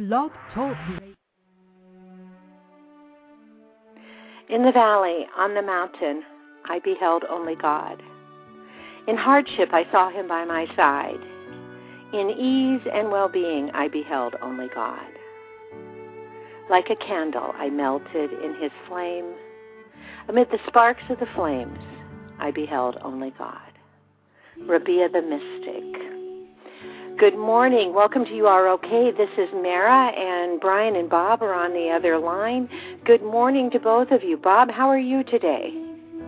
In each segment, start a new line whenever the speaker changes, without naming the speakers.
Blog Talk Radio.
In the valley, on the mountain, I beheld only God. In hardship, I saw him by my side. In ease and well being, I beheld only God. Like a candle, I melted in his flame. Amid the sparks of the flames, I beheld only God. Rabia the Mystic. Good morning. Welcome to You Are Okay. This is Mara, and Brian and Bob are on the other line. Good morning to both of you. Bob, how are you today?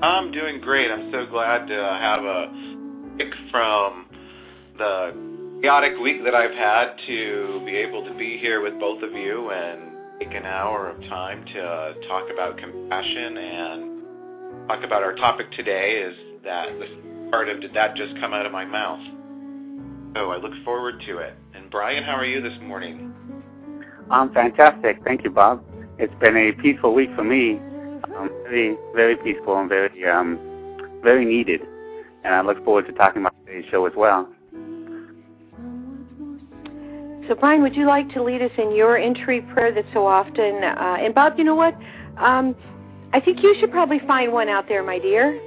I'm doing great. I'm so glad to have a break from the chaotic week that I've had to be able to be here with both of you and take an hour of time to talk about compassion and talk about our topic today is that part of did that just come out of my mouth? So I look forward to it. And Brian, how are you this morning?
I'm fantastic. Thank you, Bob. It's been a peaceful week for me. Um, very, very peaceful and very, um, very needed. And I look forward to talking about today's show as well.
So, Brian, would you like to lead us in your entry prayer that so often? Uh, and Bob, you know what? Um, I think you should probably find one out there, my dear,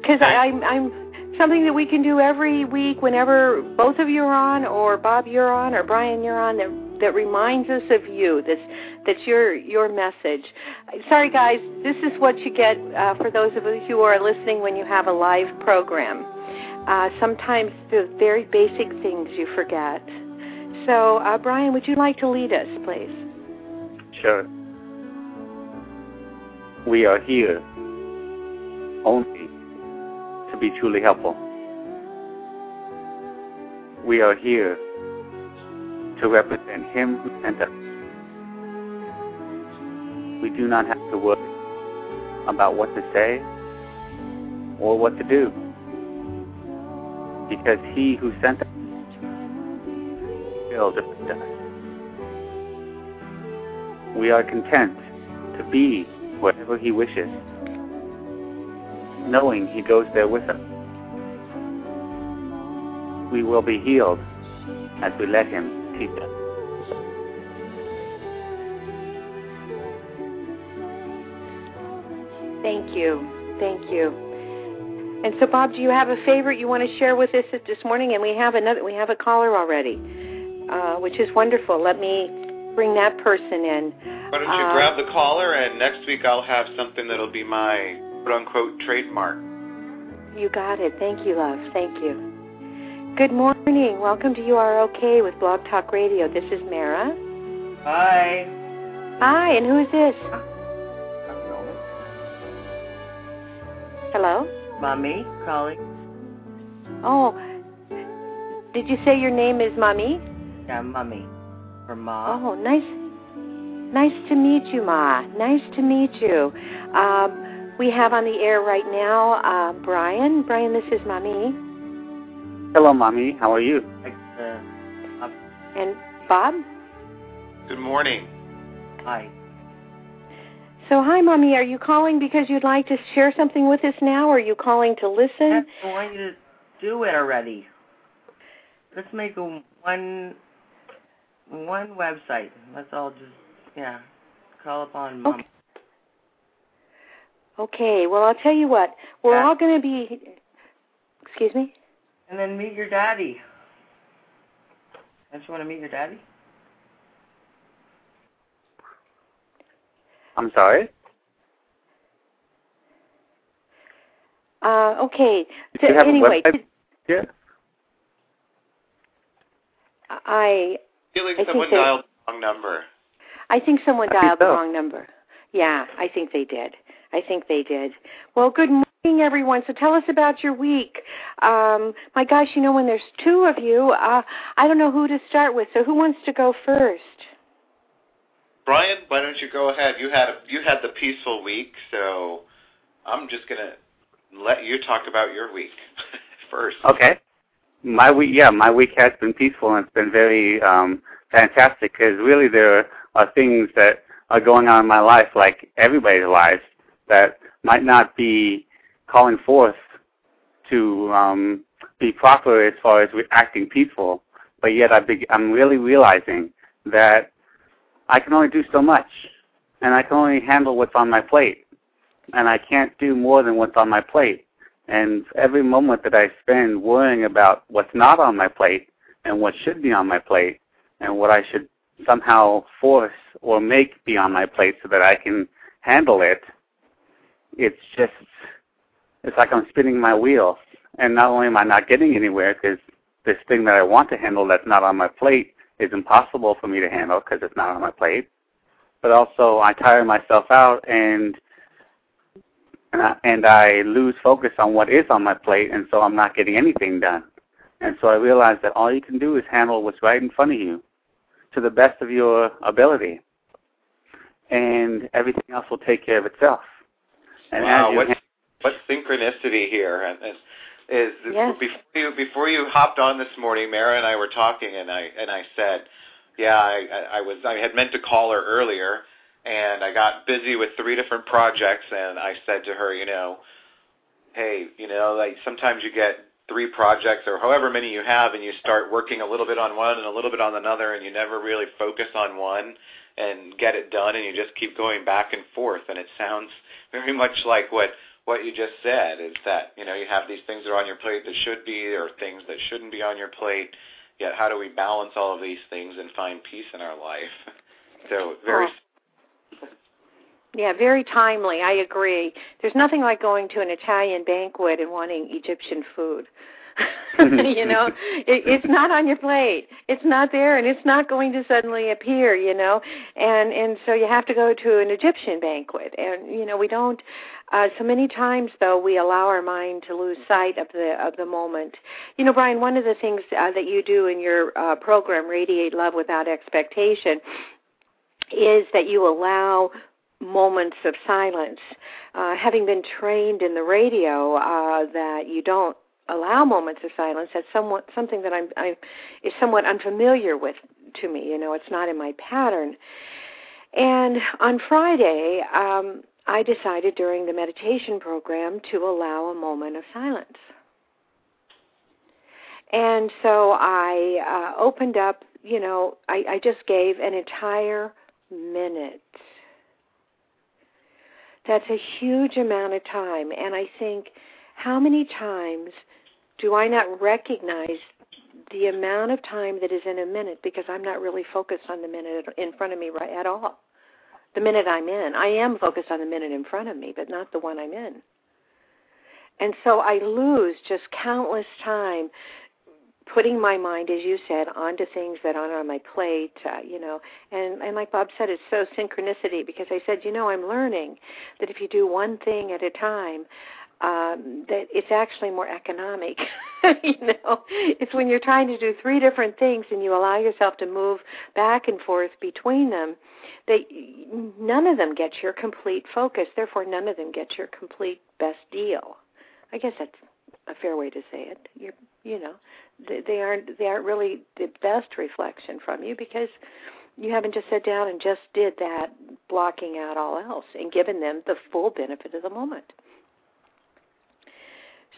because I'm, I'm something that we can do every week whenever both of you are on, or Bob you're on, or Brian you're on, that that reminds us of you. This that's your your message. Sorry, guys, this is what you get uh, for those of us who are listening when you have a live program. Uh, sometimes the very basic things you forget. So, uh, Brian, would you like to lead us, please?
Sure. We are here only to be truly helpful. We are here to represent Him who sent us. We do not have to worry about what to say or what to do because He who sent us will defend us. We are content to be wherever He wishes, knowing He goes there with us. We will be healed as we let Him teach us.
Thank you. Thank you. And so, Bob, do you have a favorite you want to share with us this morning? And we have another. We have a caller already, uh, which is wonderful. Let me bring that person in.
Why don't you
Uh,
grab the caller and next week I'll have something that'll be my quote unquote trademark.
You got it. Thank you, love. Thank you. Good morning. Welcome to You Are Okay with Blog Talk Radio. This is Mara.
Hi.
Hi, and who is this? Hello?
Mommy calling.
Oh, did you say your name is Mommy?
Yeah, mommy. For mom.
Oh, nice. Nice to meet you, Ma. Nice to meet you. Um, we have on the air right now uh, Brian. Brian, this is Mommy.
Hello, Mommy. How are you?
And Bob?
Good morning.
hi.
So, hi, Mommy. Are you calling because you'd like to share something with us now, or are you calling to listen?
I want you to do it already. Let's make a one one website. Let's all just yeah. Call upon mom.
Okay. Okay, well, I'll tell you what. We're
Yeah.
all going to be. Excuse me?
And then meet your daddy. Don't you want to meet your daddy?
I'm sorry.
Uh, okay.
Do
So,
you have
anyway,
a website? Yeah.
I
Feeling
I think
someone
they-
dialed the wrong number.
I think someone
I think
dialed the wrong number. Yeah, I think they did. I think they did. Well, good morning, everyone. So tell us about your week. Um, my gosh, you know, when there's two of you, uh, I don't know who to start with. So who wants to go first?
Brian, why don't you go ahead? You had a, you had the peaceful week, so I'm just gonna let you talk about your week first.
Okay. My week, yeah, my week has been peaceful and it's been very um, fantastic because really there are things that are going on in my life, like everybody's lives, that might not be calling forth to um, be proper as far as acting peaceful, but yet I be- I'm really realizing that I can only do so much, and I can only handle what's on my plate, and I can't do more than what's on my plate. And every moment that I spend worrying about what's not on my plate and what should be on my plate and what I should somehow force or make be on my plate so that I can handle it, it's just, it's like I'm spinning my wheel. And not only am I not getting anywhere because this thing that I want to handle that's not on my plate is impossible for me to handle because it's not on my plate, but also I tire myself out and and I, and I lose focus on what is on my plate, and so I'm not getting anything done. And so I realized that all you can do is handle what's right in front of you to the best of your ability, and everything else will take care of itself. And
wow, what what synchronicity here! And, and is
yes.
before you before you hopped on this morning, Mara and I were talking, and I and I said, yeah, I, I was I had meant to call her earlier, and I got busy with three different projects, and I said to her, you know, hey, you know, like sometimes you get three projects or however many you have, and you start working a little bit on one and a little bit on another, and you never really focus on one and get it done, and you just keep going back and forth, and it sounds very much like what what you just said is that you know you have these things that are on your plate that should be or things that shouldn't be on your plate. Yet how do we balance all of these things and find peace in our life? So very
yeah very timely. I agree. There's nothing like going to an italian banquet and wanting egyptian food you know it, it's not on your plate it's not there and it's not going to suddenly appear you know and and so you have to go to an egyptian banquet and you know we don't uh, so many times, though, we allow our mind to lose sight of the of the moment. You know, Brian, one of the things uh, that you do in your uh, program, Radiate Love Without Expectation, is that you allow moments of silence. Uh, having been trained in the radio, uh, that you don't allow moments of silence. That's somewhat something that I'm I is somewhat unfamiliar with to me. You know, it's not in my pattern. And on Friday, um, I decided during the meditation program to allow a moment of silence. And so I uh, opened up, you know, I, I just gave an entire minute. That's a huge amount of time. And I think, how many times do I not recognize the amount of time that is in a minute because I'm not really focused on the minute in front of me right at all? the minute I'm in. I am focused on the minute in front of me, but not the one I'm in. And so I lose just countless time putting my mind, as you said, onto things that aren't on my plate, uh, you know. And and like Bob said, it's so synchronicity because I said, you know, I'm learning that if you do one thing at a time, um, that it's actually more economic. you know, it's when you're trying to do three different things and you allow yourself to move back and forth between them, that none of them get your complete focus. Therefore, none of them get your complete best deal. I guess that's a fair way to say it. You're, you know, they, they aren't they aren't really the best reflection from you because you haven't just sat down and just did that, blocking out all else and given them the full benefit of the moment.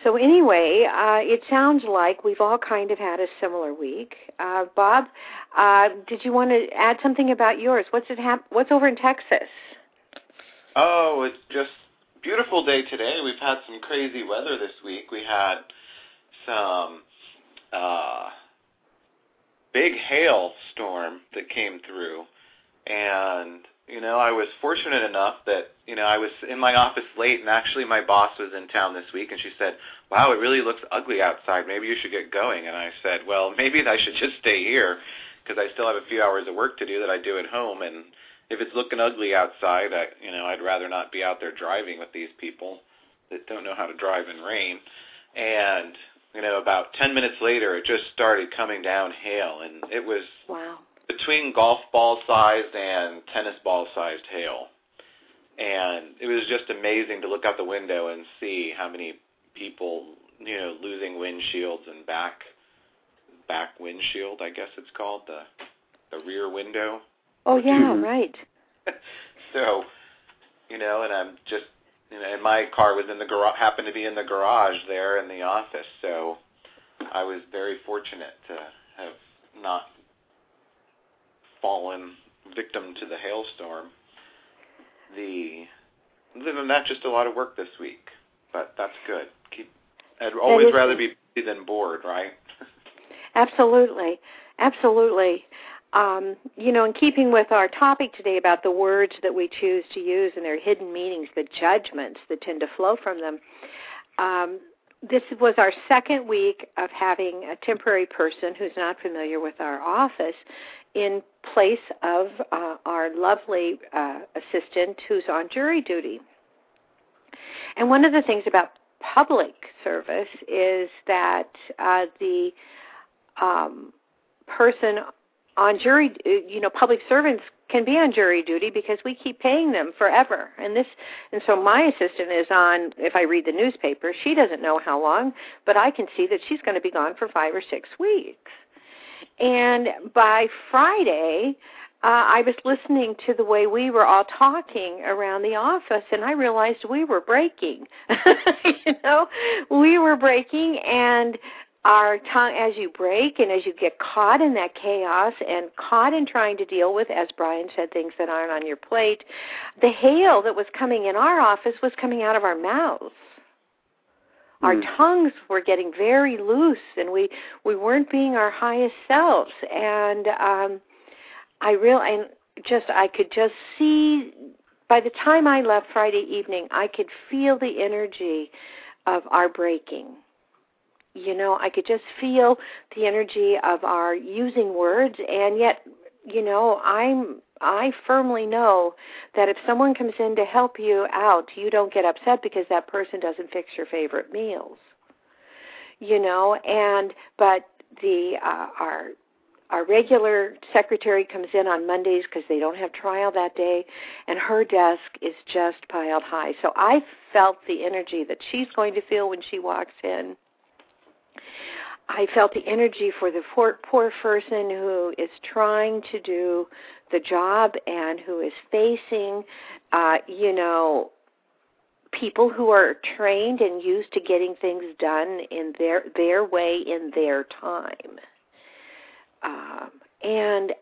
So anyway, uh, it sounds like we've all kind of had a similar week. Uh, Bob, uh, did you want to add something about yours? What's it hap- What's over in Texas?
Oh, it's just beautiful day today. We've had some crazy weather this week. We had some uh, big hail storm that came through, and you know, I was fortunate enough that, you know, I was in my office late and actually my boss was in town this week and she said, wow, it really looks ugly outside. Maybe you should get going. And I said, well, maybe I should just stay here because I still have a few hours of work to do that I do at home. And if it's looking ugly outside, I, you know, I'd rather not be out there driving with these people that don't know how to drive in rain. And, you know, about 10 minutes later, it just started coming down hail and it was
wow
between golf ball sized and tennis ball sized hail. And it was just amazing to look out the window and see how many people, you know, losing windshields and back back windshield, I guess it's called, the the rear window.
Oh yeah, mm-hmm. right.
so, you know, and I'm just you know, and my car was in the garage happened to be in the garage there in the office, so I was very fortunate to have not fallen victim to the hailstorm. The not just a lot of work this week, but that's good. Keep. I'd always rather be busy than bored, right?
Absolutely, absolutely. Um, you know, in keeping with our topic today about the words that we choose to use and their hidden meanings, the judgments that tend to flow from them, um, this was our second week of having a temporary person who's not familiar with our office in place of uh, our lovely uh, assistant who's on jury duty. And one of the things about public service is that uh, the um, person on jury, you know, public servants can be on jury duty because we keep paying them forever. And this, and so my assistant is on. If I read the newspaper, she doesn't know how long, but I can see that she's going to be gone for five or six weeks. And by Friday, uh, I was listening to the way we were all talking around the office, and I realized we were breaking. you know, we were breaking, and our tongue as you break and as you get caught in that chaos and caught in trying to deal with as Brian said things that aren't on your plate the hail that was coming in our office was coming out of our mouths. Our mm. tongues were getting very loose and we we weren't being our highest selves. And um i real and just i could just see by the time i left friday evening i could feel the energy of our breaking you know i could just feel the energy of our using words and yet you know i'm i firmly know that if someone comes in to help you out you don't get upset because that person doesn't fix your favorite meals you know and but the uh, our our regular secretary comes in on Mondays because they don't have trial that day, and her desk is just piled high. So I felt the energy that she's going to feel when she walks in. I felt the energy for the poor, poor person who is trying to do the job and who is facing, uh, you know, people who are trained and used to getting things done in their their way in their time. Um, and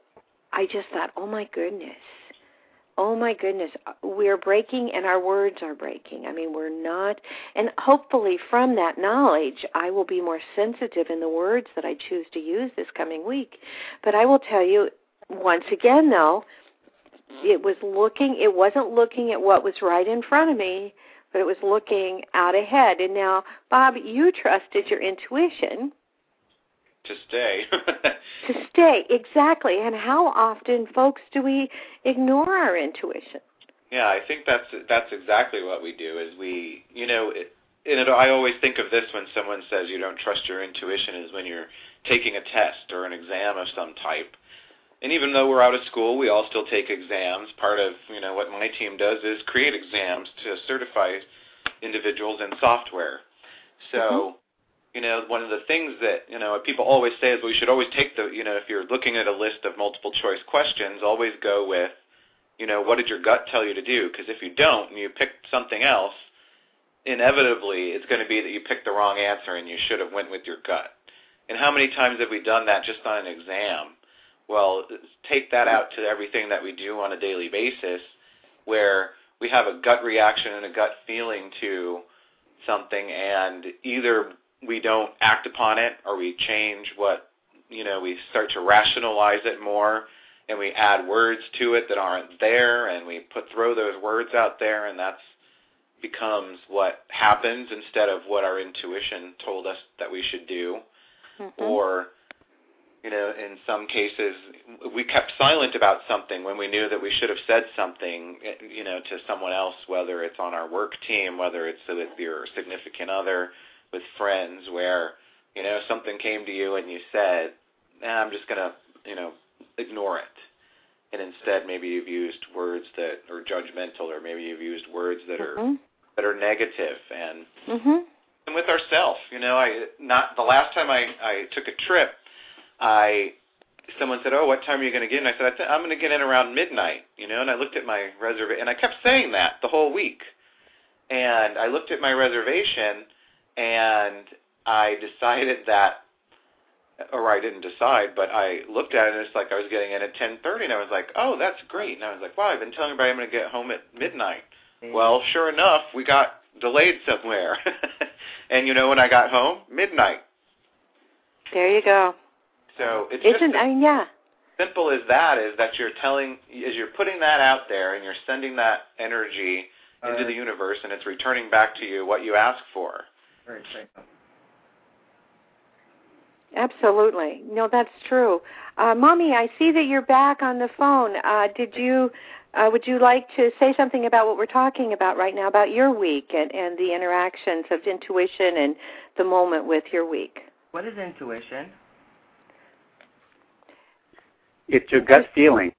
I just thought, oh my goodness, oh my goodness, we're breaking and our words are breaking. I mean, we're not, and hopefully from that knowledge, I will be more sensitive in the words that I choose to use this coming week. But I will tell you, once again, though, it was looking, it wasn't looking at what was right in front of me, but it was looking out ahead. And now, Bob, you trusted your intuition
to stay.
to stay, exactly. And how often, folks, do we ignore our intuition?
Yeah, I think that's that's exactly what we do. Is we, you know, it, and it, I always think of this when someone says you don't trust your intuition is when you're taking a test or an exam of some type. And even though we're out of school, we all still take exams. Part of you know what my team does is create exams to certify individuals in software. So mm-hmm you know, one of the things that, you know, people always say is well, you should always take the, you know, if you're looking at a list of multiple choice questions, always go with, you know, what did your gut tell you to do? Because if you don't and you pick something else, inevitably it's going to be that you picked the wrong answer and you should have went with your gut. And how many times have we done that just on an exam? Well, take that out to everything that we do on a daily basis where we have a gut reaction and a gut feeling to something and either we don't act upon it or we change what you know we start to rationalize it more and we add words to it that aren't there and we put throw those words out there and that's becomes what happens instead of what our intuition told us that we should do mm-hmm. or you know in some cases we kept silent about something when we knew that we should have said something you know to someone else whether it's on our work team whether it's with your significant other with friends where you know something came to you and you said, nah, "I'm just gonna you know ignore it," and instead maybe you've used words that are judgmental, or maybe you've used words that
mm-hmm.
are that are negative, and
mm-hmm.
and with ourselves, you know, I not the last time I I took a trip, I someone said, "Oh, what time are you going to get in?" I said, "I'm going to get in around midnight," you know, and I looked at my reservation, and I kept saying that the whole week. And I looked at my reservation, and I decided that or I didn't decide, but I looked at it and it's like I was getting in at 10:30, and I was like, "Oh, that's great." And I was like, "Wow, I've been telling everybody I'm going to get home at midnight." Well, sure enough, we got delayed somewhere, and you know when I got home, midnight.
There you go.
So it's
Isn't
just
I mean, yeah.
simple as that. Is that you're telling, is you're putting that out there, and you're sending that energy into
Uh,
the universe, and it's returning back to you what you ask for.
Right, right.
Absolutely. No, that's true. Uh, Mommy, I see that you're back on the phone. Uh, did you, uh, would you like to say something about what we're talking about right now, about your week and, and the interactions of intuition and the moment with your week?
What is intuition?
It's your gut feeling.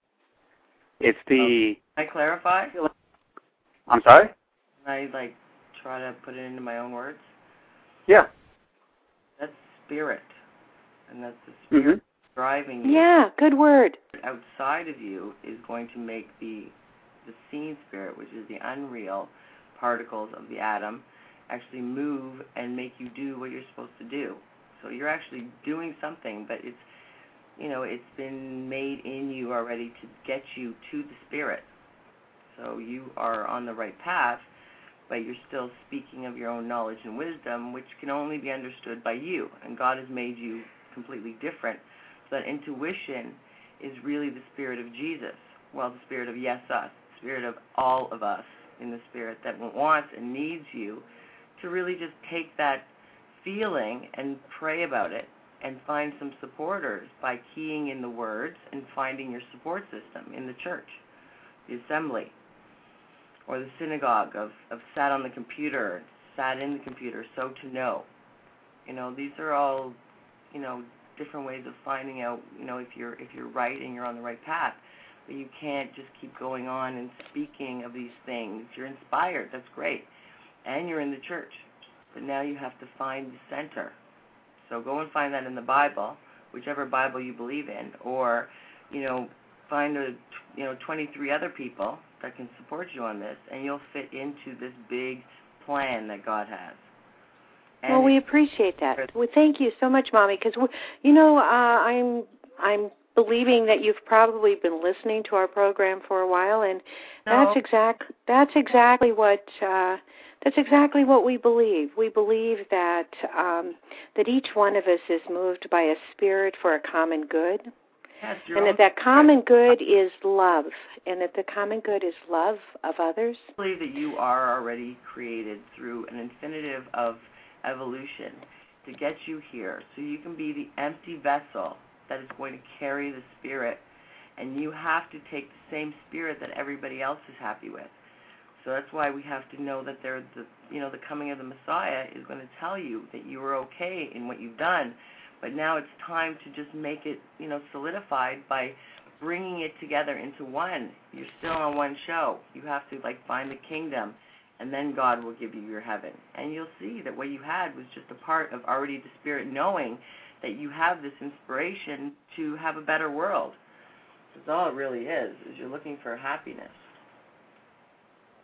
It's the.
Can I clarify?
I'm sorry.
Can I like try to put it into my own words?
Yeah.
That's spirit, and that's the spirit mm-hmm. driving you.
Yeah, good word.
Outside of you is going to make the the seen spirit, which is the unreal particles of the atom, actually move and make you do what you're supposed to do. So you're actually doing something, but it's you know it's been made in you already to get you to the spirit. So you are on the right path, but you're still speaking of your own knowledge and wisdom, which can only be understood by you. And God has made you completely different. So that intuition is really the spirit of Jesus. Well, the spirit of yes, us, the spirit of all of us in the spirit that wants and needs you to really just take that feeling and pray about it and find some supporters by keying in the words and finding your support system in the church, the assembly, or the synagogue of, of sat on the computer, sat in the computer, so to know. You know, these are all, you know, different ways of finding out, you know, if you're if you're right and you're on the right path. But you can't just keep going on and speaking of these things. You're inspired, that's great. And you're in the church. But now you have to find the center. So go and find that in the Bible, whichever Bible you believe in, or, you know, find a, you know, 23 other people that can support you on this, and you'll fit into this big plan that God has. And
well, we appreciate that. Well, thank you so much, Mommy, because you know uh, I'm I'm believing that you've probably been listening to our program for a while, and
No.
that's exact that's exactly what uh, that's exactly what we believe. We believe that um, that each one of us is moved by a spirit for a common good, and that that common good is love, and that the common good is love of others.
believe that you are already created through an infinitive of evolution to get you here. So you can be the empty vessel that is going to carry the spirit and you have to take the same spirit that everybody else is happy with. So that's why we have to know that there the you know the coming of the messiah is going to tell you that you are okay in what you've done but now it's time to just make it you know solidified by bringing it together into one you're still on one show you have to like find the kingdom and then God will give you your heaven. And you'll see that what you had was just a part of already the Spirit knowing that you have this inspiration to have a better world. That's all it really is, is you're looking for happiness.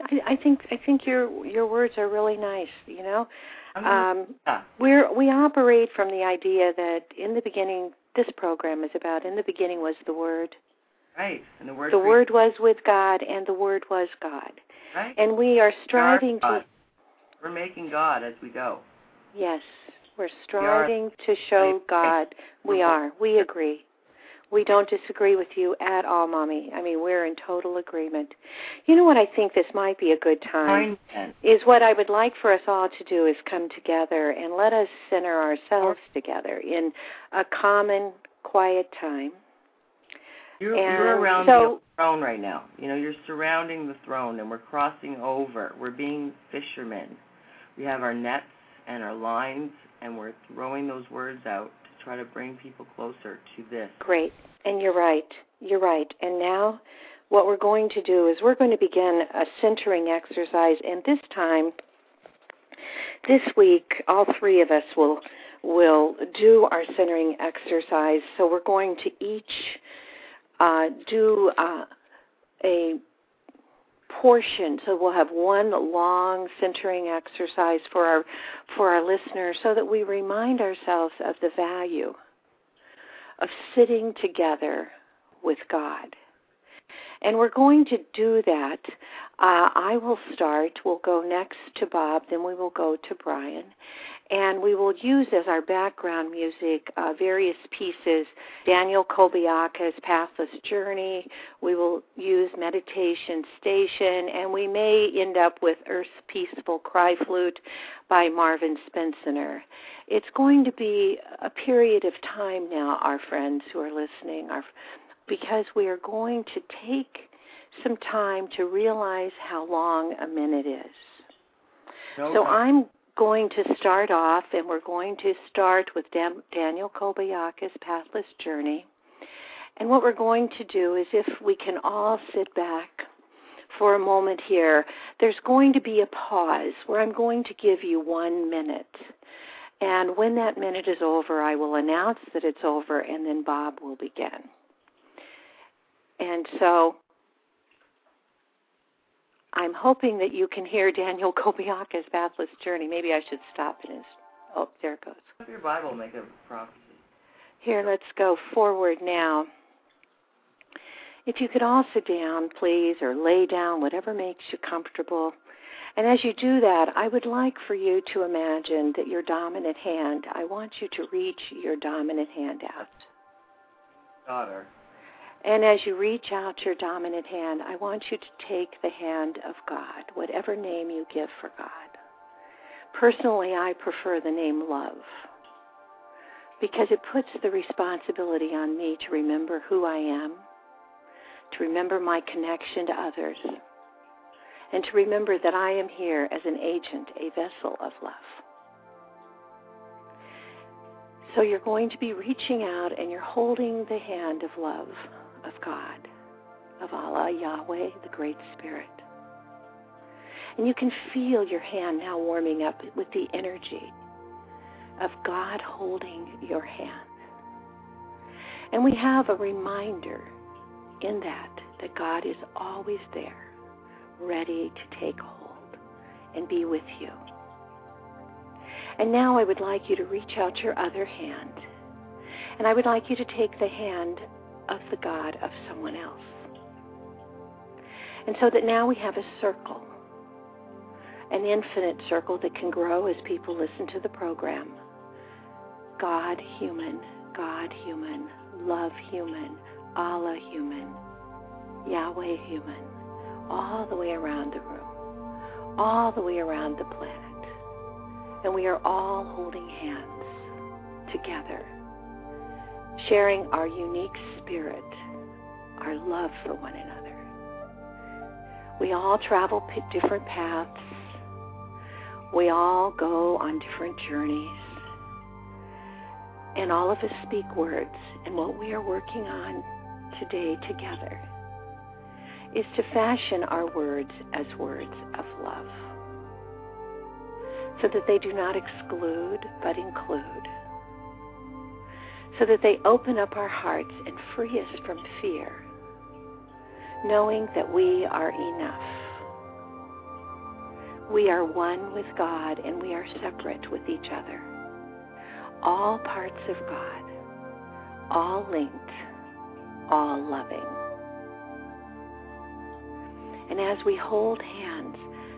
I, I think I think your your words are really nice. You know, um,
yeah,
we're we operate from the idea that in the beginning, this program is about. In the beginning was the Word.
right. And the word
The Word was with God, and the Word was God.
right?
And we are striving
God.
to
We're making God as we go.
yes, we're striving to show God. We are. We agree. We don't disagree with you at all, Mommy. I mean, we're in total agreement. You know what? I think this might be a good time. Is what I would like for us all to do is come together and let us center ourselves together in a common, quiet time.
You're,
And
you're around
so-
the throne right now. You know, you're surrounding the throne, and we're crossing over. We're being fishermen. We have our nets and our lines, and we're throwing those words out try to bring people closer to this.
Great. And you're right. You're right. And now what we're going to do is we're going to begin a centering exercise and this time this week all three of us will will do our centering exercise. So we're going to each uh, do uh, a portion. So we'll have one long centering exercise for our for our listeners, so that we remind ourselves of the value of sitting together with God. And we're going to do that. Uh, I will start. We'll go next to Bob, then we will go to Brian. And we will use as our background music uh, various pieces Daniel Kobialka's Pathless Journey. We will use Meditation Station, and we may end up with Earth's Peaceful Cry Flute by Marvin Spencer. It's going to be a period of time now, our friends who are listening, our because we are going to take some time to realize how long a minute is.
No,
so I'm going to start off, and we're going to start with Dan- Daniel Kobialka's Pathless Journey. And what we're going to do is if we can all sit back for a moment here, there's going to be a pause where I'm going to give you one minute. And when that minute is over, I will announce that it's over, and then Bob will begin. And so I'm hoping that you can hear Daniel Kobialka's Pathless Journey. Maybe I should stop it. His, oh, there it goes.
Your Bible make a prophecy.
Here, let's go forward now. If you could all sit down, please, or lay down, whatever makes you comfortable. And as you do that, I would like for you to imagine that your dominant hand, I want you to reach your dominant hand out.
Daughter.
And as you reach out your dominant hand, I want you to take the hand of God, whatever name you give for God. Personally, I prefer the name love because it puts the responsibility on me to remember who I am, to remember my connection to others, and to remember that I am here as an agent, a vessel of love. So you're going to be reaching out and you're holding the hand of love of God, of Allah, Yahweh, the Great Spirit. And you can feel your hand now warming up with the energy of God holding your hand. And we have a reminder in that that God is always there, ready to take hold and be with you. And now I would like you to reach out your other hand. And I would like you to take the hand of the God of someone else. And so that now we have a circle, an infinite circle that can grow as people listen to the program. God, human, God, human, love, human, Allah, human, Yahweh, human, all the way around the room, all the way around the planet. And we are all holding hands together sharing our unique spirit, our love for one another. We all travel p- different paths. We all go on different journeys. And all of us speak words. And what we are working on today together is to fashion our words as words of love so that they do not exclude but include so that they open up our hearts and free us from fear, knowing that we are enough. We are one with God and we are separate with each other. All parts of God, all linked, all loving. And as we hold hands,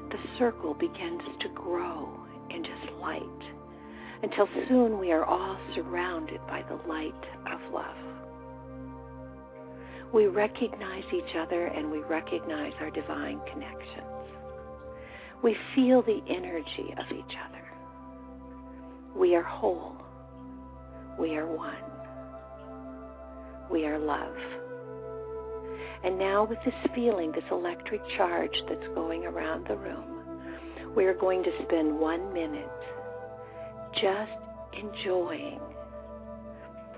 the circle begins to grow in just light until soon we are all surrounded by the light of love. We recognize each other and we recognize our divine connections. We feel the energy of each other. We are whole. We are one. We are love. And now, with this feeling, this electric charge that's going around the room, we are going to spend one minute just enjoying,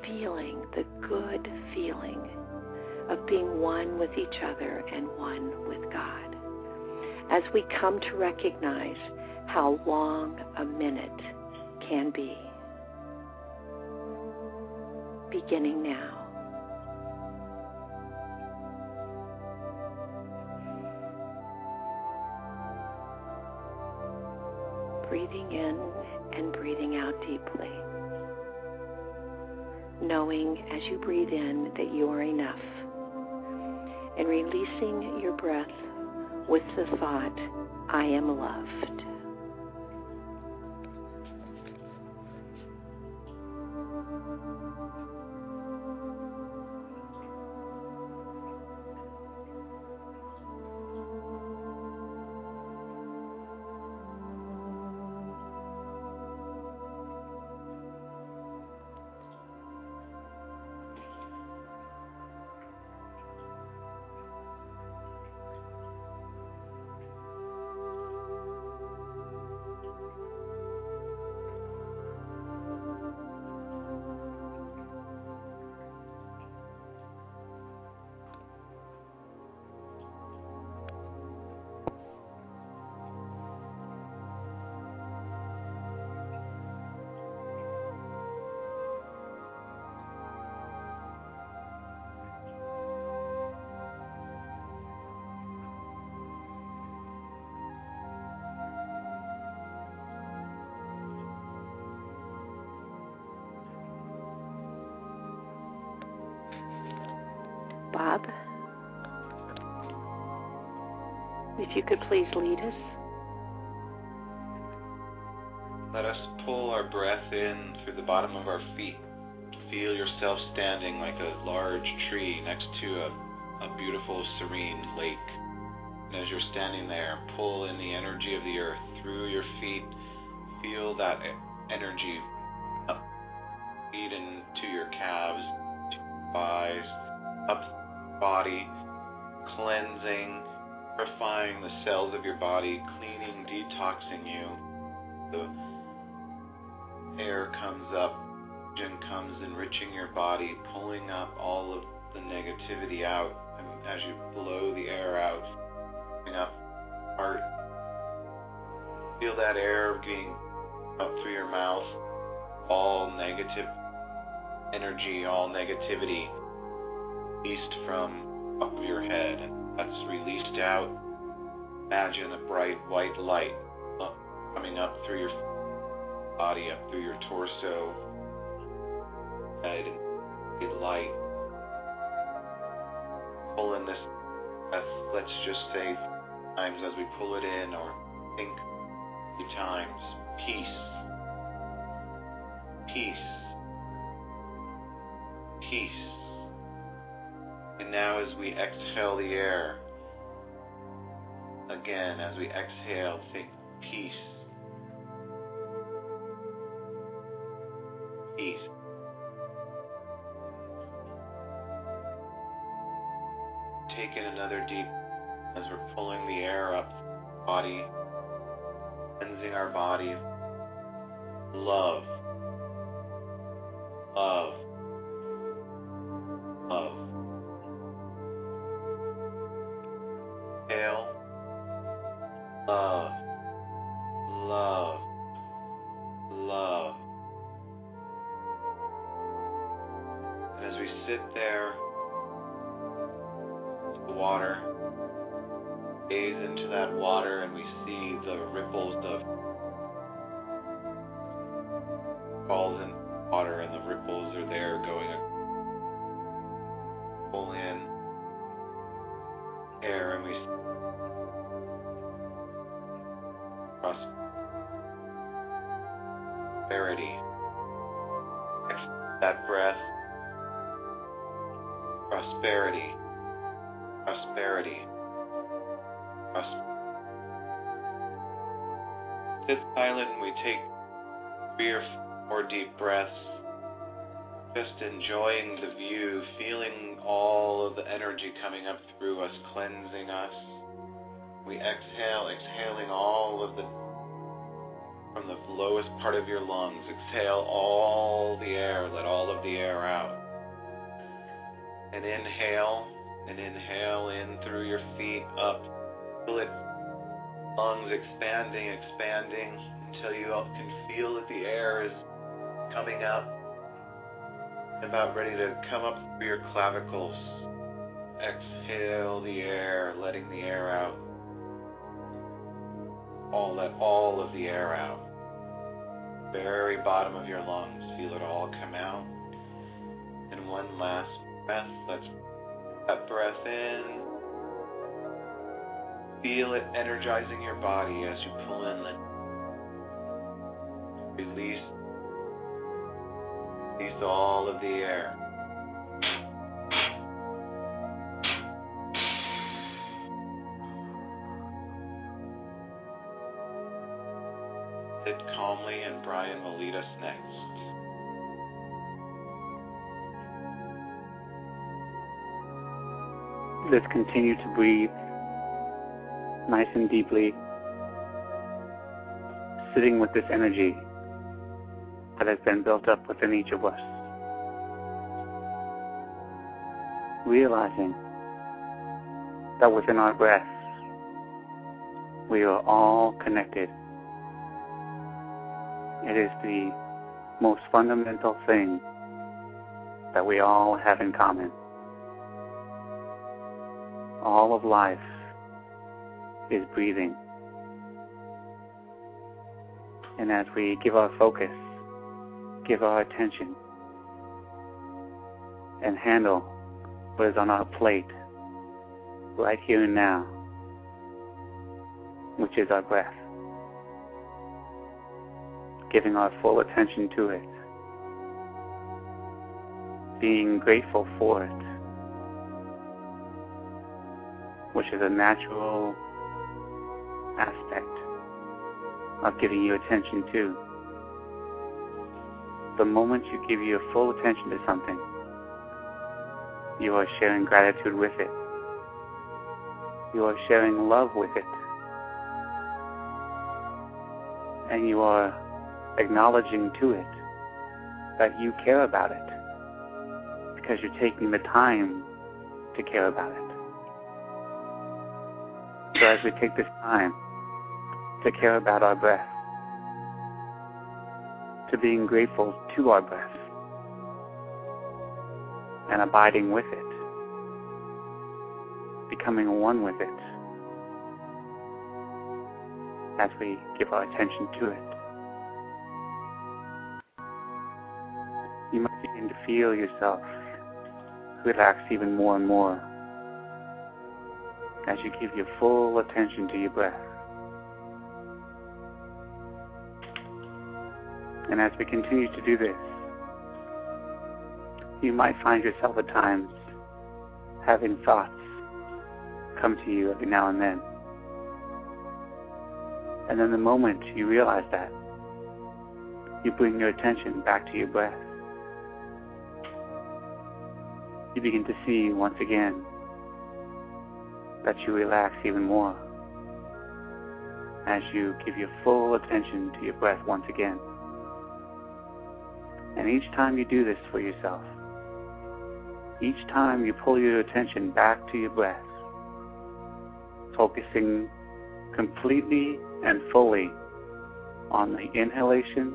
feeling the good feeling of being one with each other and one with God. As we come to recognize how long a minute can be. Beginning now. breathing in breathing out deeply. knowing as you breathe in that you are enough. And releasing your breath with the thought, I am loved. Please lead us.
Let us pull our breath in through the bottom of our feet. Feel yourself standing like a large tree next to a, a beautiful, serene lake. And as you're standing there, pull in the energy of the earth through your feet. Feel that energy up, feed into your calves, to your thighs, up body, cleansing, purifying the cells of your body, cleaning, detoxing you. The air comes up, oxygen comes, enriching your body, pulling up all of the negativity out. And as you blow the air out, pulling up heart, feel that air being up through your mouth, all negative energy, all negativity released from up your head, that's released out. Imagine a bright white light uh, coming up through your body, up through your torso, head, and light. Pull in this breath, let's just say times as we pull it in, or think three times, peace, peace, peace. And now as we exhale the air, again, as we exhale, think peace. Peace. Take in another deep as we're pulling the air up body, cleansing our body. Love. Love. Love. Love. Love. And as we sit there, the water, gaze into that water and we see the ripples of falls in exhale, exhaling all of the from the lowest part of your lungs. Exhale all the air, let all of the air out. And inhale, and inhale in through your feet up. Feel it, lungs expanding, expanding until you can feel that the air is coming up, about ready to come up through your clavicles. Exhale the air, letting the air out. All let all of the air out. Very bottom of your lungs, feel it all come out. And one last breath. Let's that breath in. Feel it energizing your body as you pull in the release release all of the air. Sit calmly and Brian will lead us next.
Let's continue to breathe nice and deeply, sitting with this energy that has been built up within each of us. Realizing that within our breath, we are all connected. It is the most fundamental thing that we all have in common all of life is breathing. And as we give our focus, give our attention, and handle what is on our plate right here and now, which is our breath, giving our full attention to it, being grateful for it which is a natural aspect of giving you attention to. The moment you give your full attention to something, you are sharing gratitude with it. You are sharing love with it. And you are acknowledging to it that you care about it because you're taking the time to care about it. So as we take this time to care about our breath, to being grateful to our breath, and abiding with it, becoming one with it, as we give our attention to it. You might begin to feel yourself relax even more and more as you give your full attention to your breath. And as we continue to do this, you might find yourself at times having thoughts come to you every now and then. And then the moment you realize that, you bring your attention back to your breath. Begin to see once again that you relax even more as you give your full attention to your breath once again. And each time you do this for yourself, each time you pull your attention back to your breath, focusing completely and fully on the inhalation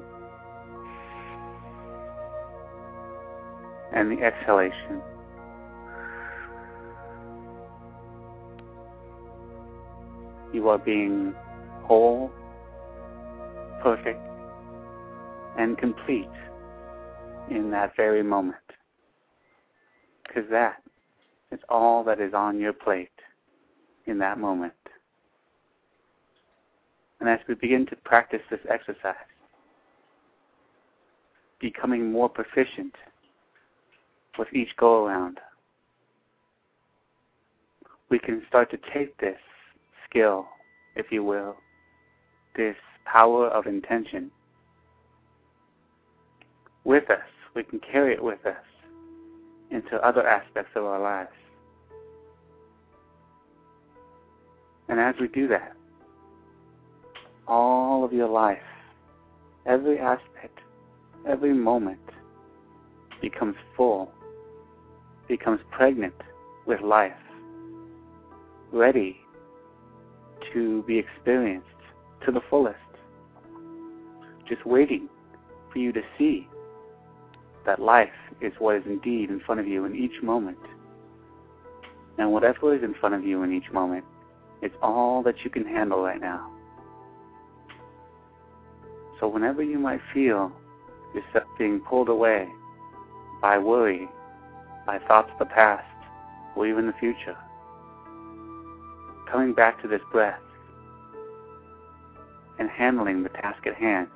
and the exhalation. You are being whole, perfect, and complete in that very moment. Because that is all that is on your plate in that moment. And as we begin to practice this exercise, becoming more proficient with each go around, we can start to take this skill, if you will, this power of intention with us. We can carry it with us into other aspects of our lives. And as we do that, all of your life, every aspect, every moment becomes full, becomes pregnant with life, ready to be experienced to the fullest. Just waiting for you to see that life is what is indeed in front of you in each moment. And whatever is in front of you in each moment, it's all that you can handle right now. So whenever you might feel yourself being pulled away by worry by thoughts of the past or even the future. Coming back to this breath and handling the task at hand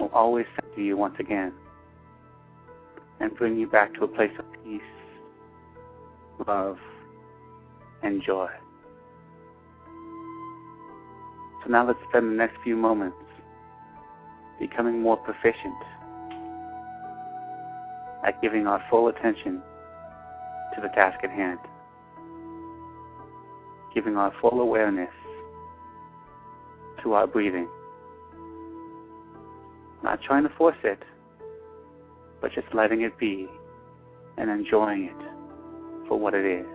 will always center you once again and bring you back to a place of peace, love, and joy. So now let's spend the next few moments becoming more proficient at giving our full attention to the task at hand, giving our full awareness to our breathing, not trying to force it, but just letting it be and enjoying it for what it is.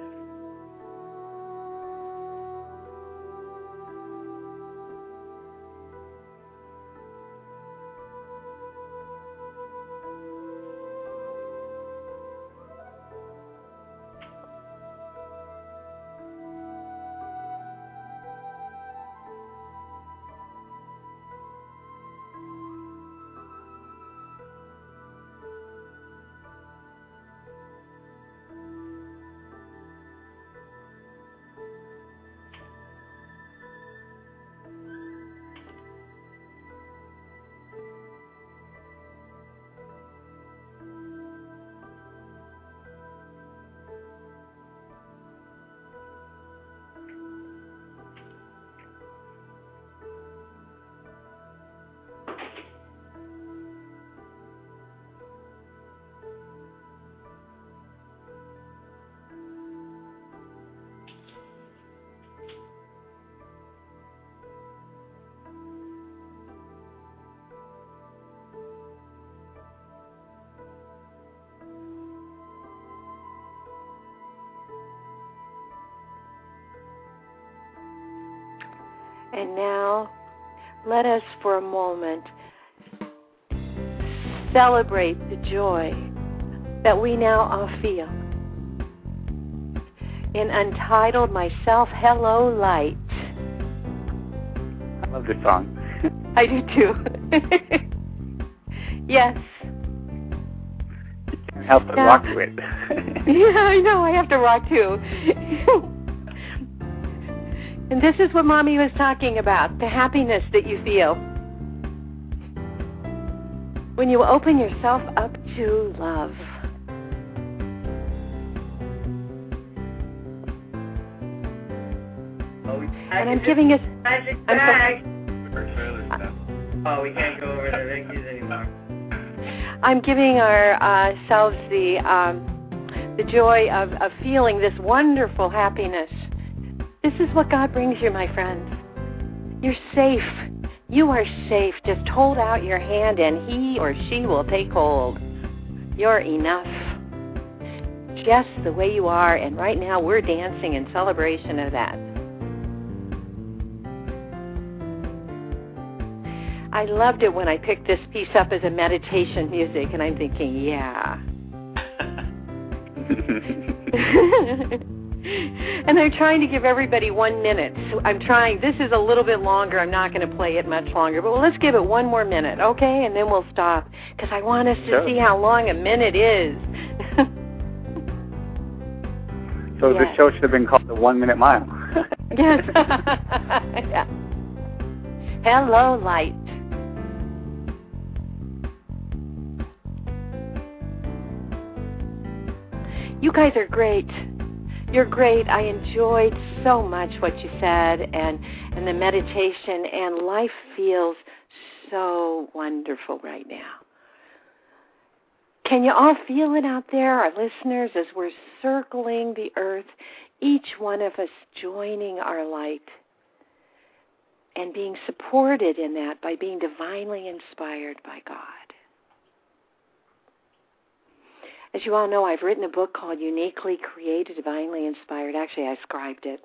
And now, let us for a moment celebrate the joy that we now all feel. In Untitled Myself Hello Light.
I love this song.
I do too. yes.
You can't help but
Yeah.
rock to it.
Yeah, I know. I have to rock too. and this is what Mommy was talking about the happiness that you feel when you open yourself up to love.
Oh,
And I'm giving us.
magic
I'm so-
bag.
For trailer stuff.
Oh, we can't go over to Vicky's anymore.
I'm giving ourselves the um, the joy of, of feeling this wonderful happiness. This is what God brings you, my friends. You're safe. You are safe. Just hold out your hand, and He or she will take hold. You're enough. Just the way you are, and right now we're dancing in celebration of that. I loved it when I picked this piece up as a meditation music, and I'm thinking, yeah. and they're trying to give everybody one minute. So I'm trying. This is a little bit longer. I'm not going to play it much longer, but well, let's give it one more minute, okay? And then we'll stop because I want us to
Sure.
see how long a minute is.
so this show should have been called the One Minute Mile.
yes. yeah. Hello, light. You guys are great. You're great. I enjoyed so much what you said and and the meditation and life feels so wonderful right now. Can you all feel it out there, our listeners, as we're circling the earth, each one of us joining our light and being supported in that by being divinely inspired by God? As you all know, I've written a book called Uniquely Created, Divinely Inspired. Actually, I scribed it.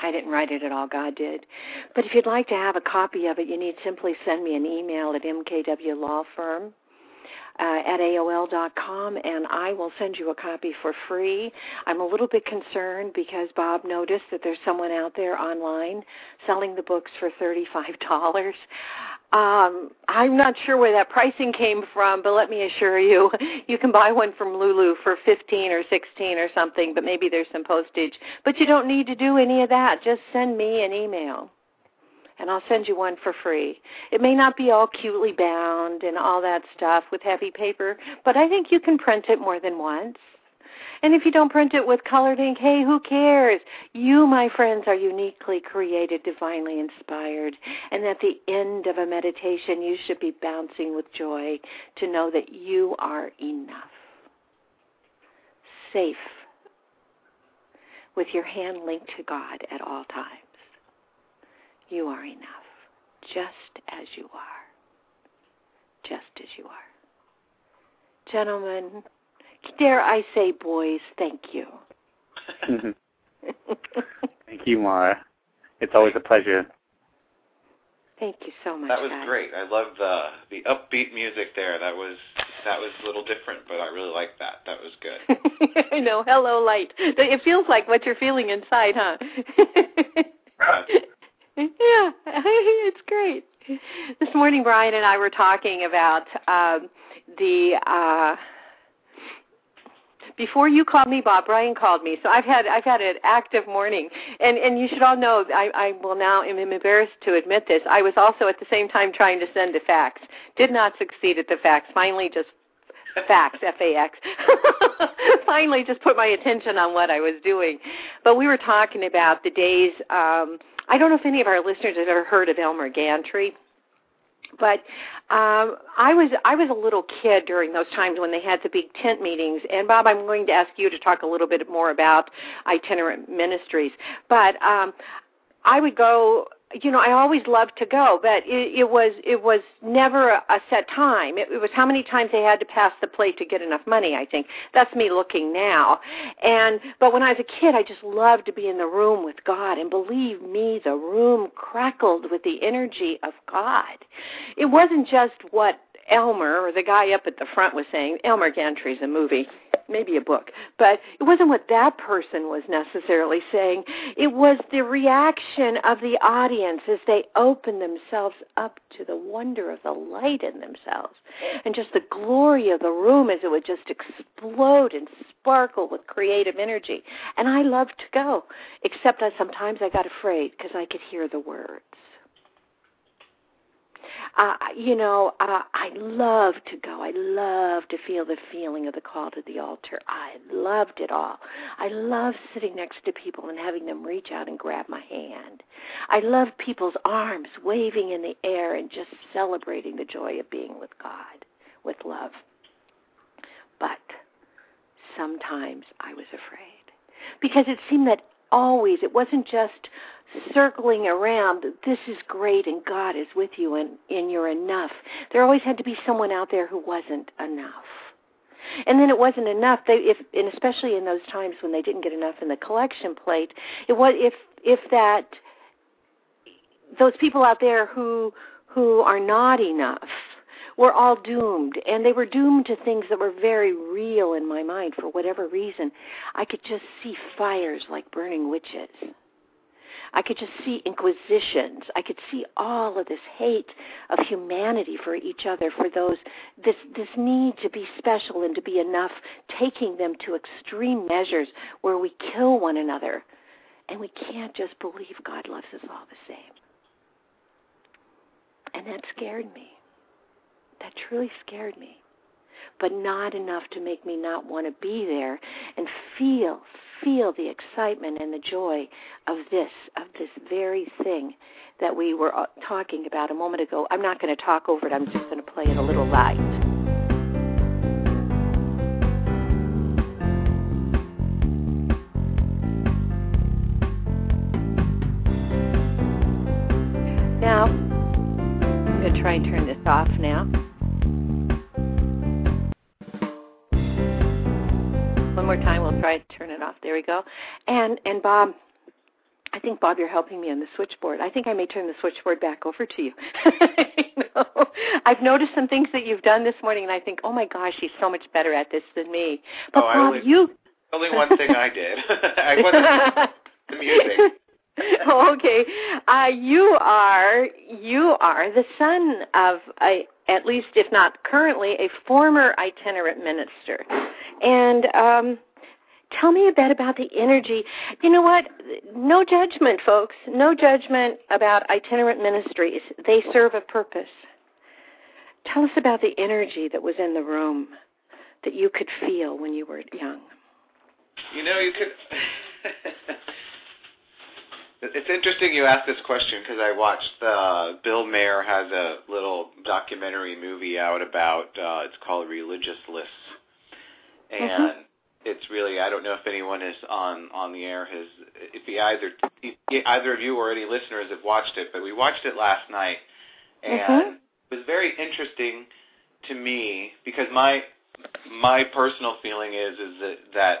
I didn't write it at all, God did. But if you'd like to have a copy of it, you need simply send me an email at mkwlawfirm uh, at AOL.com, and I will send you a copy for free. I'm a little bit concerned because Bob noticed that there's someone out there online selling the books for $35. Um, I'm not sure where that pricing came from, but let me assure you, you can buy one from Lulu for 15 or 16 or something, but maybe there's some postage. But you don't need to do any of that. Just send me an email and I'll send you one for free. It may not be all cutely bound and all that stuff with heavy paper, but I think you can print it more than once. And if you don't print it with colored ink, hey, who cares? You, my friends, are uniquely created, divinely inspired. And at the end of a meditation, you should be bouncing with joy to know that you are enough. Safe with your hand linked to God at all times. You are enough, just as you are. Just as you are. Gentlemen, dare I say, boys, thank you.
thank you, Mara. It's always a pleasure.
Thank you so much.
That was
guys.
great. I love the the upbeat music there. That was that was a little different, but I really liked that. That was good.
I know. Hello, light. It feels like what you're feeling inside, huh? yeah, it's great. This morning, Brian and I were talking about um, the. Uh, before you called me, Bob, Brian called me. So I've had I've had an active morning, and and you should all know I I will now am embarrassed to admit this. I was also at the same time trying to send a fax. Did not succeed at the fax. Finally, just fax F A X. Finally, just put my attention on what I was doing. But we were talking about the days. Um, I don't know if any of our listeners have ever heard of Elmer Gantry but um, I was I was a little kid during those times when they had the big tent meetings. And Bob, I'm going to ask you to talk a little bit more about itinerant ministries. But um, I would go you know, I always loved to go, but it, it was it was never a, set time. It, it was how many times they had to pass the plate to get enough money. I think that's me looking now. And but when I was a kid, I just loved to be in the room with God, and believe me, the room crackled with the energy of God. It wasn't just what Elmer or the guy up at the front was saying. Elmer Gantry's a movie maybe a book, but it wasn't what that person was necessarily saying. It was the reaction of the audience as they opened themselves up to the wonder of the light in themselves and just the glory of the room as it would just explode and sparkle with creative energy. And I loved to go, except that sometimes I got afraid because I could hear the words uh, you know, uh, I love to go. I love to feel the feeling of the call to the altar. I loved it all. I love sitting next to people and having them reach out and grab my hand. I love people's arms waving in the air and just celebrating the joy of being with God, with love. But sometimes I was afraid because it seemed that always, it wasn't just circling around this is great and God is with you and, and you're enough. There always had to be someone out there who wasn't enough. And then it wasn't enough. They, if, and especially in those times when they didn't get enough in the collection plate, it was if if that those people out there who who are not enough were all doomed, and they were doomed to things that were very real in my mind for whatever reason. I could just see fires like burning witches I could just see inquisitions. I could see all of this hate of humanity for each other, for those this this need to be special and to be enough, taking them to extreme measures where we kill one another, and we can't just believe God loves us all the same. And that scared me. That truly scared me but not enough to make me not want to be there and feel feel the excitement and the joy of this of this very thing that we were uh, talking about a moment ago. I'm not going to talk over it. I'm just going to play it a little light. Try to turn it off. There we go. And and Bob, I think Bob, you're helping me on the switchboard. I think I may turn the switchboard back over to you. I've noticed some things that you've done this morning, and I think, oh my gosh, she's so much better at this than me. But
oh,
Bob,
only,
you
only one thing I did. I wasn't the music.
okay. Uh, you are you are the son of a at least if not currently a former itinerant minister, and um, tell me a bit about the energy. You know what? No judgment, folks. No judgment about itinerant ministries. They serve a purpose. Tell us about the energy that was in the room that you could feel when you were young.
You know, you could. it's interesting you asked this question because I watched uh, Bill Maher has a little documentary movie out about uh, it's called Religious Lists, and mm-hmm. It's really I don't know if anyone is on on the air has if he either either of you or any listeners have watched it, but we watched it last night, and mm-hmm. it was very interesting to me because my my personal feeling is is that that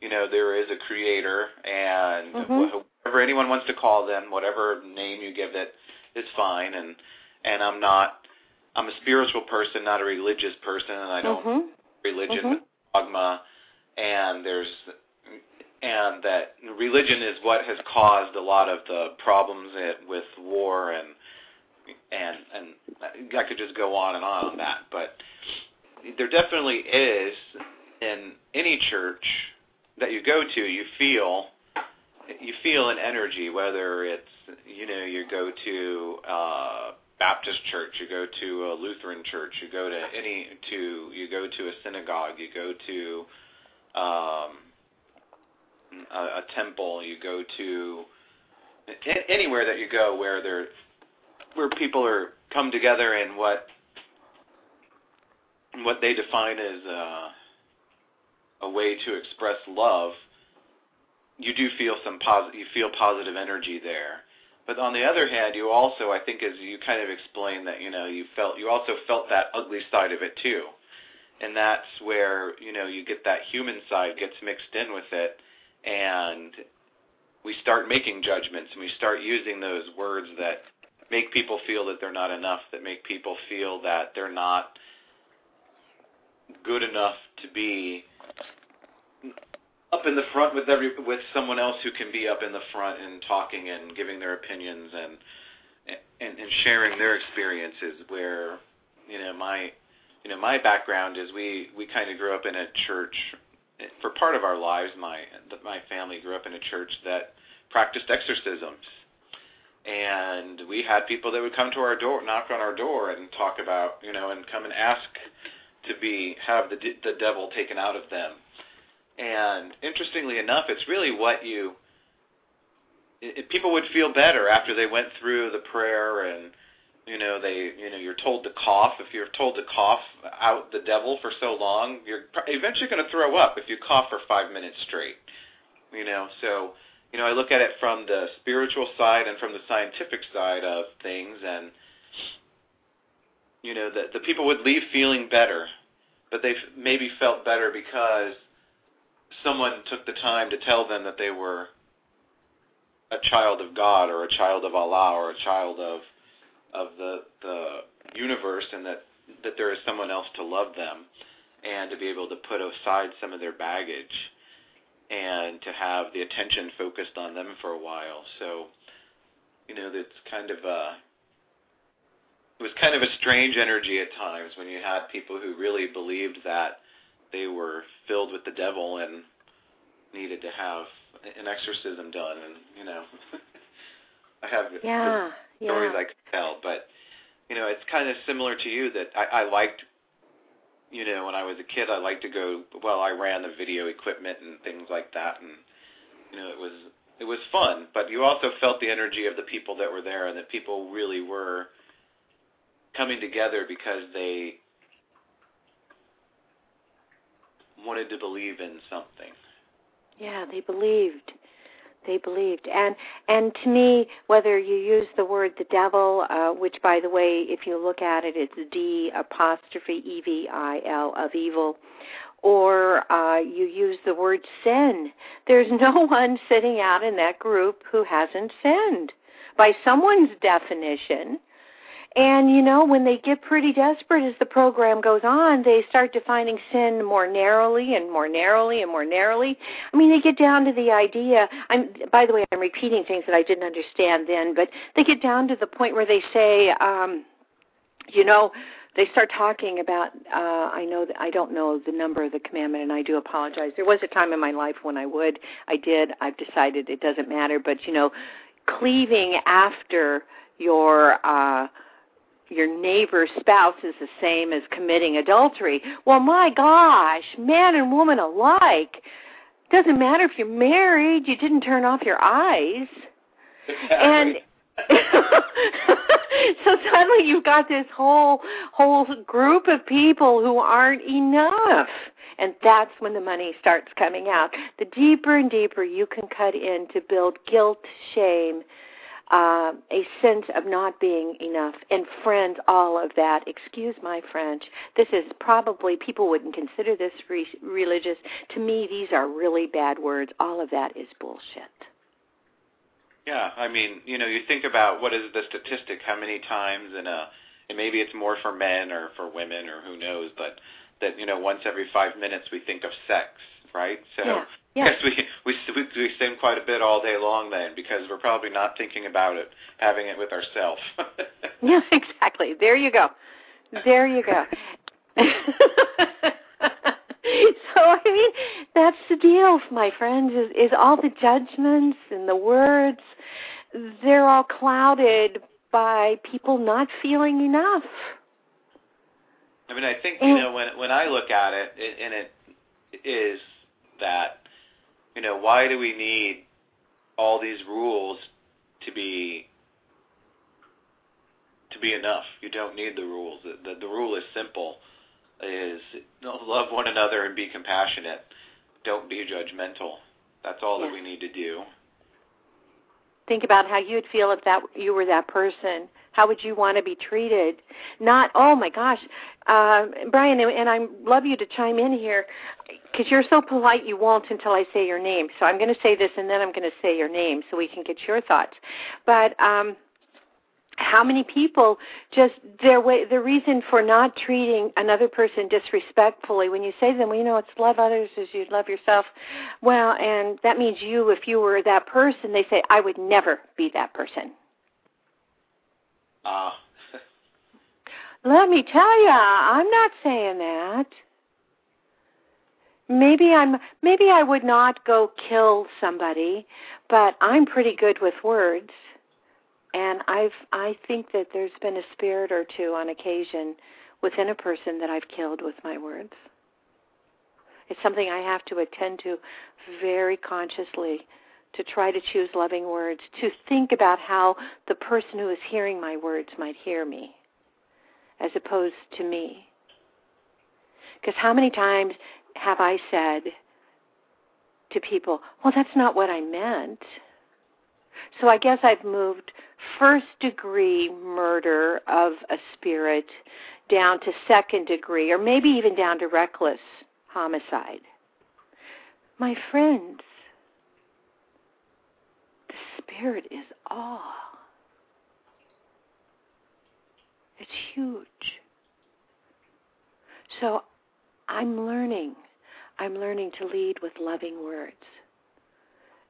you know there is a creator and mm-hmm. whatever anyone wants to call them whatever name you give it is fine and and I'm not I'm a spiritual person not a religious person and I don't mm-hmm. religion mm-hmm. dogma and there's and that religion is what has caused a lot of the problems with war and and and I could just go on and on on that but there definitely is in any church that you go to, you feel you feel an energy, whether it's you know you go to uh, Baptist church, you go to a Lutheran church, you go to any to you go to a synagogue, you go to um, a, a temple, you go to anywhere that you go where there where people are come together in what what they define as uh, a way to express love, you do feel some positive. You feel positive energy there. But on the other hand, you also, I think, as you kind of explained, that you know you felt you also felt that ugly side of it too, and that's where you know you get that human side gets mixed in with it, and we start making judgments and we start using those words that make people feel that they're not enough, that make people feel that they're not good enough to be up in the front with every with someone else who can be up in the front and talking and giving their opinions and and, and sharing their experiences where you know my you know my background is we we kind of grew up in a church for part of our lives my my family grew up in a church that practiced exorcisms and we had people that would come to our door knock on our door and talk about you know and come and ask to be have the the devil taken out of them. And interestingly enough, it's really what you it, people would feel better after they went through the prayer and you know they you know you're told to cough. If you're told to cough out the devil for so long you're eventually going to throw up if you cough for 5 minutes straight you know? So you know I look at it from the spiritual side and from the scientific side of things and you know, that the people would leave feeling better, but they maybe felt better because someone took the time to tell them that they were a child of God or a child of Allah or a child of of the the universe and that that there is someone else to love them and to be able to put aside some of their baggage and to have the attention focused on them for a while. So, you know, it's kind of a it was kind of a strange energy at times when you had people who really believed that they were filled with the devil and needed to have an exorcism done and you know I have
yeah,
stories
yeah.
I could tell but you know it's kind of similar to you that I, I liked you know when I was a kid I liked to go well I ran the video equipment and things like that and you know it was it was fun but you also felt the energy of the people that were there and that people really were coming together because they wanted to believe in something.
Yeah, they believed. They believed, and and to me, whether you use the word the devil, uh, which by the way, if you look at it, it's D apostrophe E V I L of evil, or uh, you use the word sin. There's no one sitting out in that group who hasn't sinned by someone's definition And you know, when they get pretty desperate as the program goes on, they start defining sin more narrowly and more narrowly and more narrowly. I mean, they get down to the idea. I'm by the way, I'm repeating things that I didn't understand then, but they get down to the point where they say, um, you know, they start talking about uh I know that I don't know the number of the commandment and I do apologize. There was a time in my life when I would. I did. I've decided it doesn't matter, but you know, cleaving after your uh your neighbor's spouse is the same as committing adultery. Well, my gosh, man and woman alike. Doesn't matter if you're married, you didn't turn off your eyes.
Exactly.
And so suddenly you've got this whole whole group of people who aren't enough and that's when the money starts coming out the deeper and deeper you can cut in to build guilt shame uh, a sense of not being enough and friends all of that excuse my french this is probably people wouldn't consider this re- religious to me these are really bad words all of that is bullshit
Yeah, I mean, you know, you think about what is the statistic, how many times in a, and maybe it's more for men or for women or who knows, but that you know, once every five minutes we think of sex, right? So
yeah. Yeah.
yes, we we we sin quite a bit all day long then because we're probably not thinking about it, having it with ourselves.
yeah, exactly. There you go. There you go. so I mean, that's the deal, my friends. Is is all the judgments and the words? They're all clouded by people not feeling enough.
I mean, I think you know when when I look at it, it and it is that you know why do we need all these rules to be to be enough? You don't need the rules. The the, the rule is simple is love one another and be compassionate. Don't be judgmental. That's all
Yeah.
that we need to do.
Think about how you'd feel if that you were that person. How would you want to be treated? Not, oh my gosh, uh, Brian, and- I love you to chime in here because you're so polite. You won't until I say your name. So I'm going to say this, and then I'm going to say your name so we can get your thoughts. But um, how many people just their way the reason for not treating another person disrespectfully when you say to them well you know it's love others as you love yourself well and that means you if you were that person they say i would never be that person
Ah,
let me tell you i'm not saying that. Maybe i'm maybe i would not go kill somebody but i'm pretty good with words. And i've i think that there's been a spirit or two on occasion within a person that i've killed with my words. It's something i have to attend to very consciously to try to choose loving words to think about how the person who is hearing my words might hear me as opposed to me because how many times have I said to people, well, that's not what I meant? So I guess I've moved first degree murder of a spirit down to second degree, or maybe even down to reckless homicide. My friends, spirit is awe. It's huge. So I'm learning. I'm learning to lead with loving words.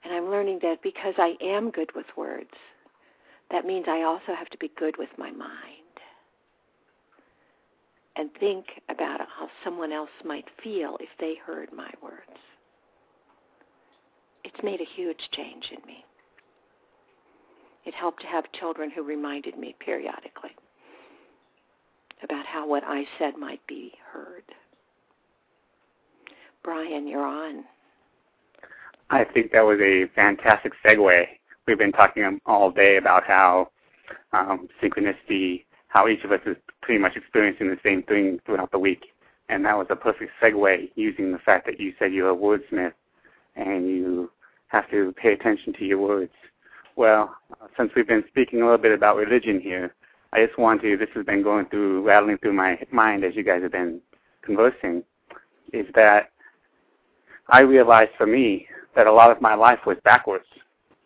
And I'm learning that because I am good with words, that means I also have to be good with my mind. And think about how someone else might feel if they heard my words. It's made a huge change in me. It helped to have children who reminded me periodically about how what I said might be heard. Brian, you're on.
I think that was a fantastic segue. We've been talking all day about how um, synchronicity, how each of us is pretty much experiencing the same thing throughout the week. And that was a perfect segue using the fact that you said you're a wordsmith and you have to pay attention to your words. Well, since we've been speaking a little bit about religion here, I just want to, this has been going through, rattling through my mind as you guys have been conversing, is that I realized for me that a lot of my life was backwards.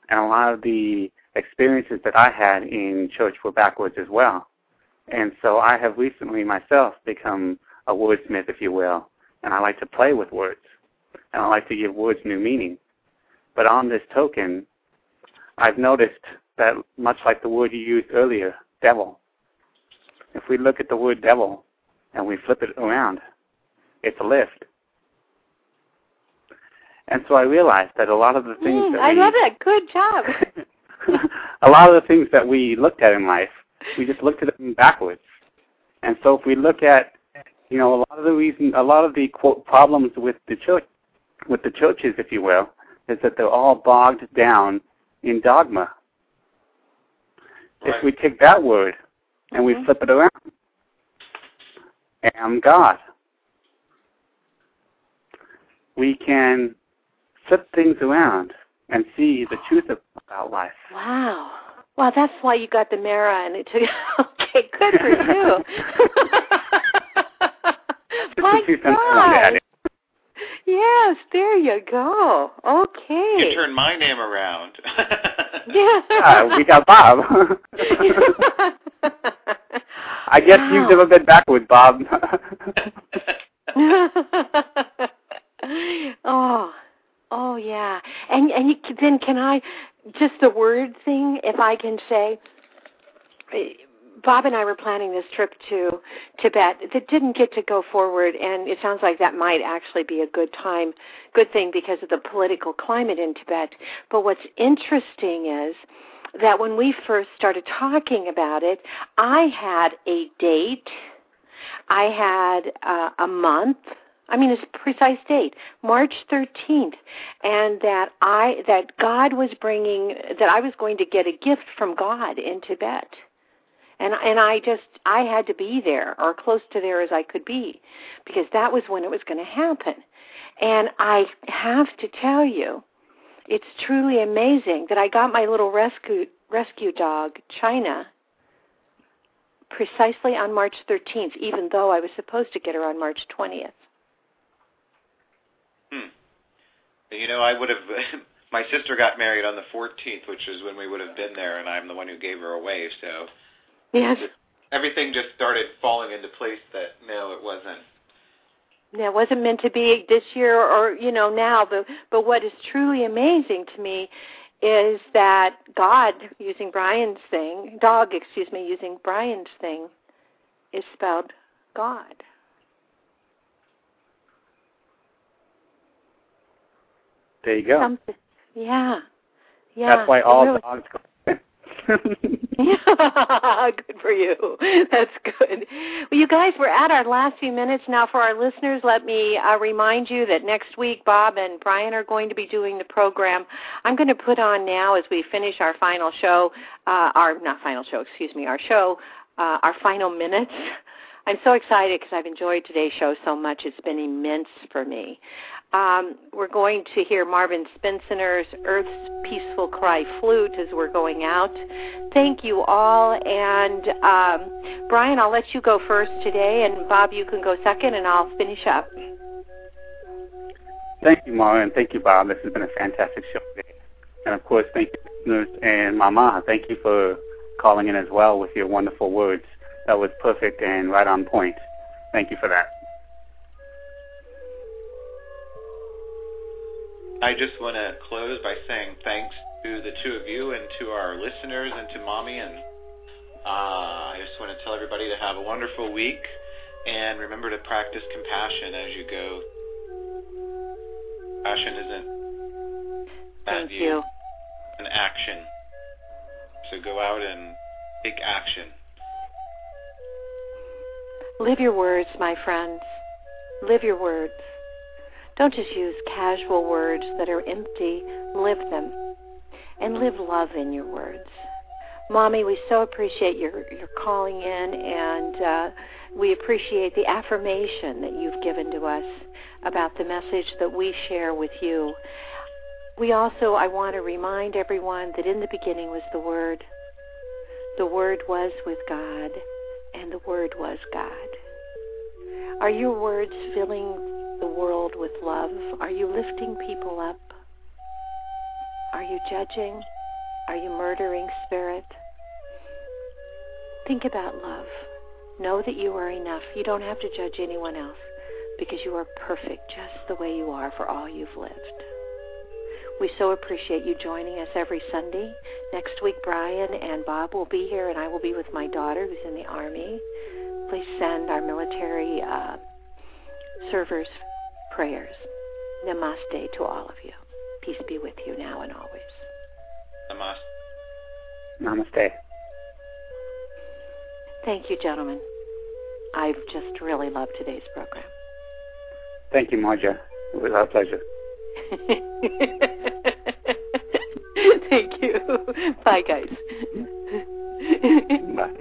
And a lot of the experiences that I had in church were backwards as well. And so I have recently myself become a wordsmith, if you will, and I like to play with words, and I like to give words new meaning. But on this token, I've noticed that much like the word you used earlier, devil, if we look at the word devil and we flip it around, it's a lift. And so I realized that a lot of the things
mm,
that
I
we,
love it. Good job.
a lot of the things that we looked at in life, we just looked at them backwards. And so if we look at, you know, a lot of the reason, a lot of the quote problems with the church, with the churches, if you will, is that they're all bogged down in dogma.
Right.
If we take that word and we
Mhm.
flip it around, am God. We can flip things around and see the truth about life.
Wow. Well, that's why you got the Mara, and it took. Okay, good for you. My
a few cents I wanted to add
God.
In.
Yes, there you go. Okay.
You turn my name around.
Yeah.
Ah, we got Bob. I guess
Wow.
you've never been backwards, Bob.
oh, oh yeah. And and you, then can I just the word thing, if I can say. Bob and I were planning this trip to Tibet. That didn't get to go forward, and it sounds like that might actually be a good time, good thing because of the political climate in Tibet. But what's interesting is that when we first started talking about it, I had a date, I had uh, a month, I mean, a precise date, March 13th, and that I that God was bringing that I was going to get a gift from God in Tibet, and and I just I had to be there or close to there as I could be, because that was when it was going to happen, and I have to tell you, it's truly amazing that I got my little rescue rescue dog China precisely on March 13th, even though I was supposed to get her on March 20th.
Hmm. You know, I would have. My sister got married on the 14th, which is when we would have been there, and I'm the one who gave her away. So
Yes.
everything just started falling into place. That no, it wasn't.
Yeah, it wasn't meant to be this year or you know now, but but what is truly amazing to me is that God using Brian's thing, dog, excuse me, using Brian's thing, is spelled God.
there you go.
Something. Yeah. Yeah.
That's why all
really-
dogs go.
Good for you. That's good. Well, you guys, we're at our last few minutes now. For our listeners, let me uh, remind you that next week Bob and Brian are going to be doing the program. I'm going to put on now as we finish our final show, uh, our not final show, excuse me, our show, uh, our final minutes. I'm so excited because I've enjoyed today's show so much. It's been immense for me. Um, we're going to hear Marvin Spencer's Earth's Peaceful Cry flute as we're going out. Thank you all. And um, Brian, I'll let you go first today, and Bob, you can go second, and I'll finish up.
Thank you, Mara, thank you, Bob. This has been a fantastic show today. And of course, thank you, listeners, and Mama. Thank you for calling in as well with your wonderful words. That was perfect and right on point. Thank you for that.
I just want to close by saying thanks to the two of you and to our listeners and to Mommy. And uh, I just want to tell everybody to have a wonderful week and remember to practice compassion as you go. Compassion isn't
Thank you.
an action. So go out and take action.
Live your words, my friends. Live your words. Don't just use casual words that are empty. Live them. And live love in your words. Mommy, we so appreciate your, your calling in, and uh, we appreciate the affirmation that you've given to us about the message that we share with you. We also, I want to remind everyone that in the beginning was the Word. The Word was with God, and the Word was God. Are your words filling the world with love? Are you lifting people up? Are you judging? Are you murdering spirit? Think about love. Know that you are enough. You don't have to judge anyone else because you are perfect just the way you are for all you've lived. We so appreciate you joining us every Sunday. Next week, Brian and Bob will be here, and I will be with my daughter who's in the Army. Please send our military uh, servers prayers. Namaste to all of you. Peace be with you now and always.
Namaste.
Namaste.
Thank you, gentlemen. I've just really loved today's program.
Thank you, Mara. It was our pleasure.
Thank you. Bye, guys.
Bye.